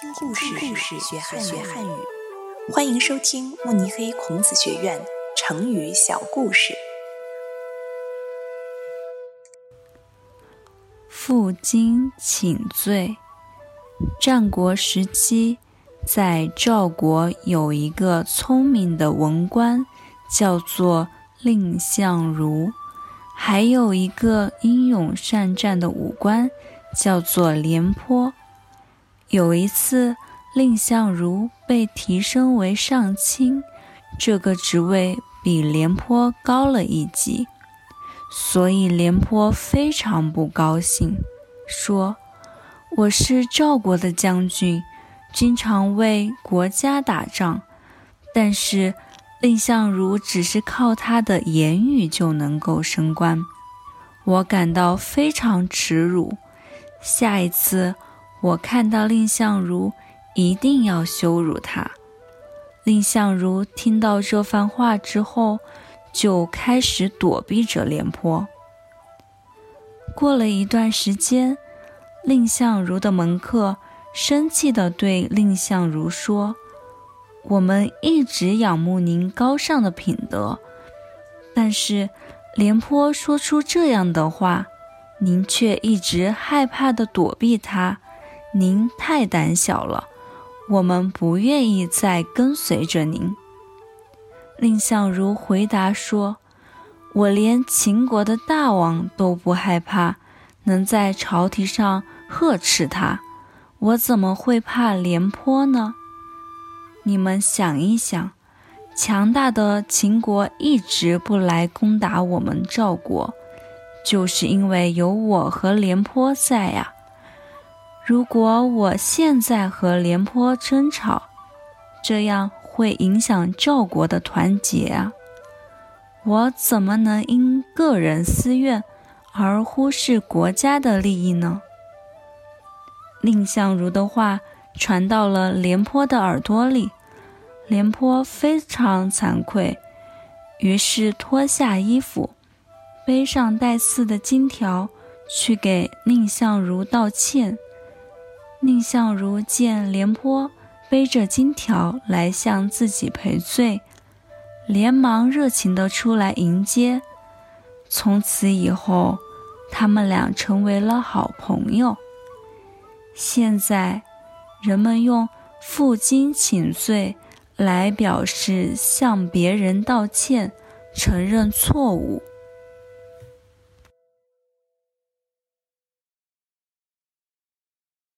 听故事，故事学汉学汉语。欢迎收听慕尼黑孔子学院成语小故事。负荆请罪。战国时期，在赵国有一个聪明的文官，叫做蔺相如；还有一个英勇善战的武官，叫做廉颇。有一次，蔺相如被提升为上卿，这个职位比廉颇高了一级，所以廉颇非常不高兴，说：“我是赵国的将军，经常为国家打仗，但是蔺相如只是靠他的言语就能够升官，我感到非常耻辱。下一次。”我看到蔺相如，一定要羞辱他。蔺相如听到这番话之后，就开始躲避着廉颇。过了一段时间，蔺相如的门客生气地对蔺相如说：“我们一直仰慕您高尚的品德，但是廉颇说出这样的话，您却一直害怕地躲避他。”您太胆小了，我们不愿意再跟随着您。蔺相如回答说：“我连秦国的大王都不害怕，能在朝廷上呵斥他，我怎么会怕廉颇呢？你们想一想，强大的秦国一直不来攻打我们赵国，就是因为有我和廉颇在呀。”如果我现在和廉颇争吵，这样会影响赵国的团结啊！我怎么能因个人私怨而忽视国家的利益呢？蔺相如的话传到了廉颇的耳朵里，廉颇非常惭愧，于是脱下衣服，背上带刺的金条，去给蔺相如道歉。蔺相如见廉颇背着金条来向自己赔罪，连忙热情地出来迎接。从此以后，他们俩成为了好朋友。现在，人们用负荆请罪来表示向别人道歉、承认错误。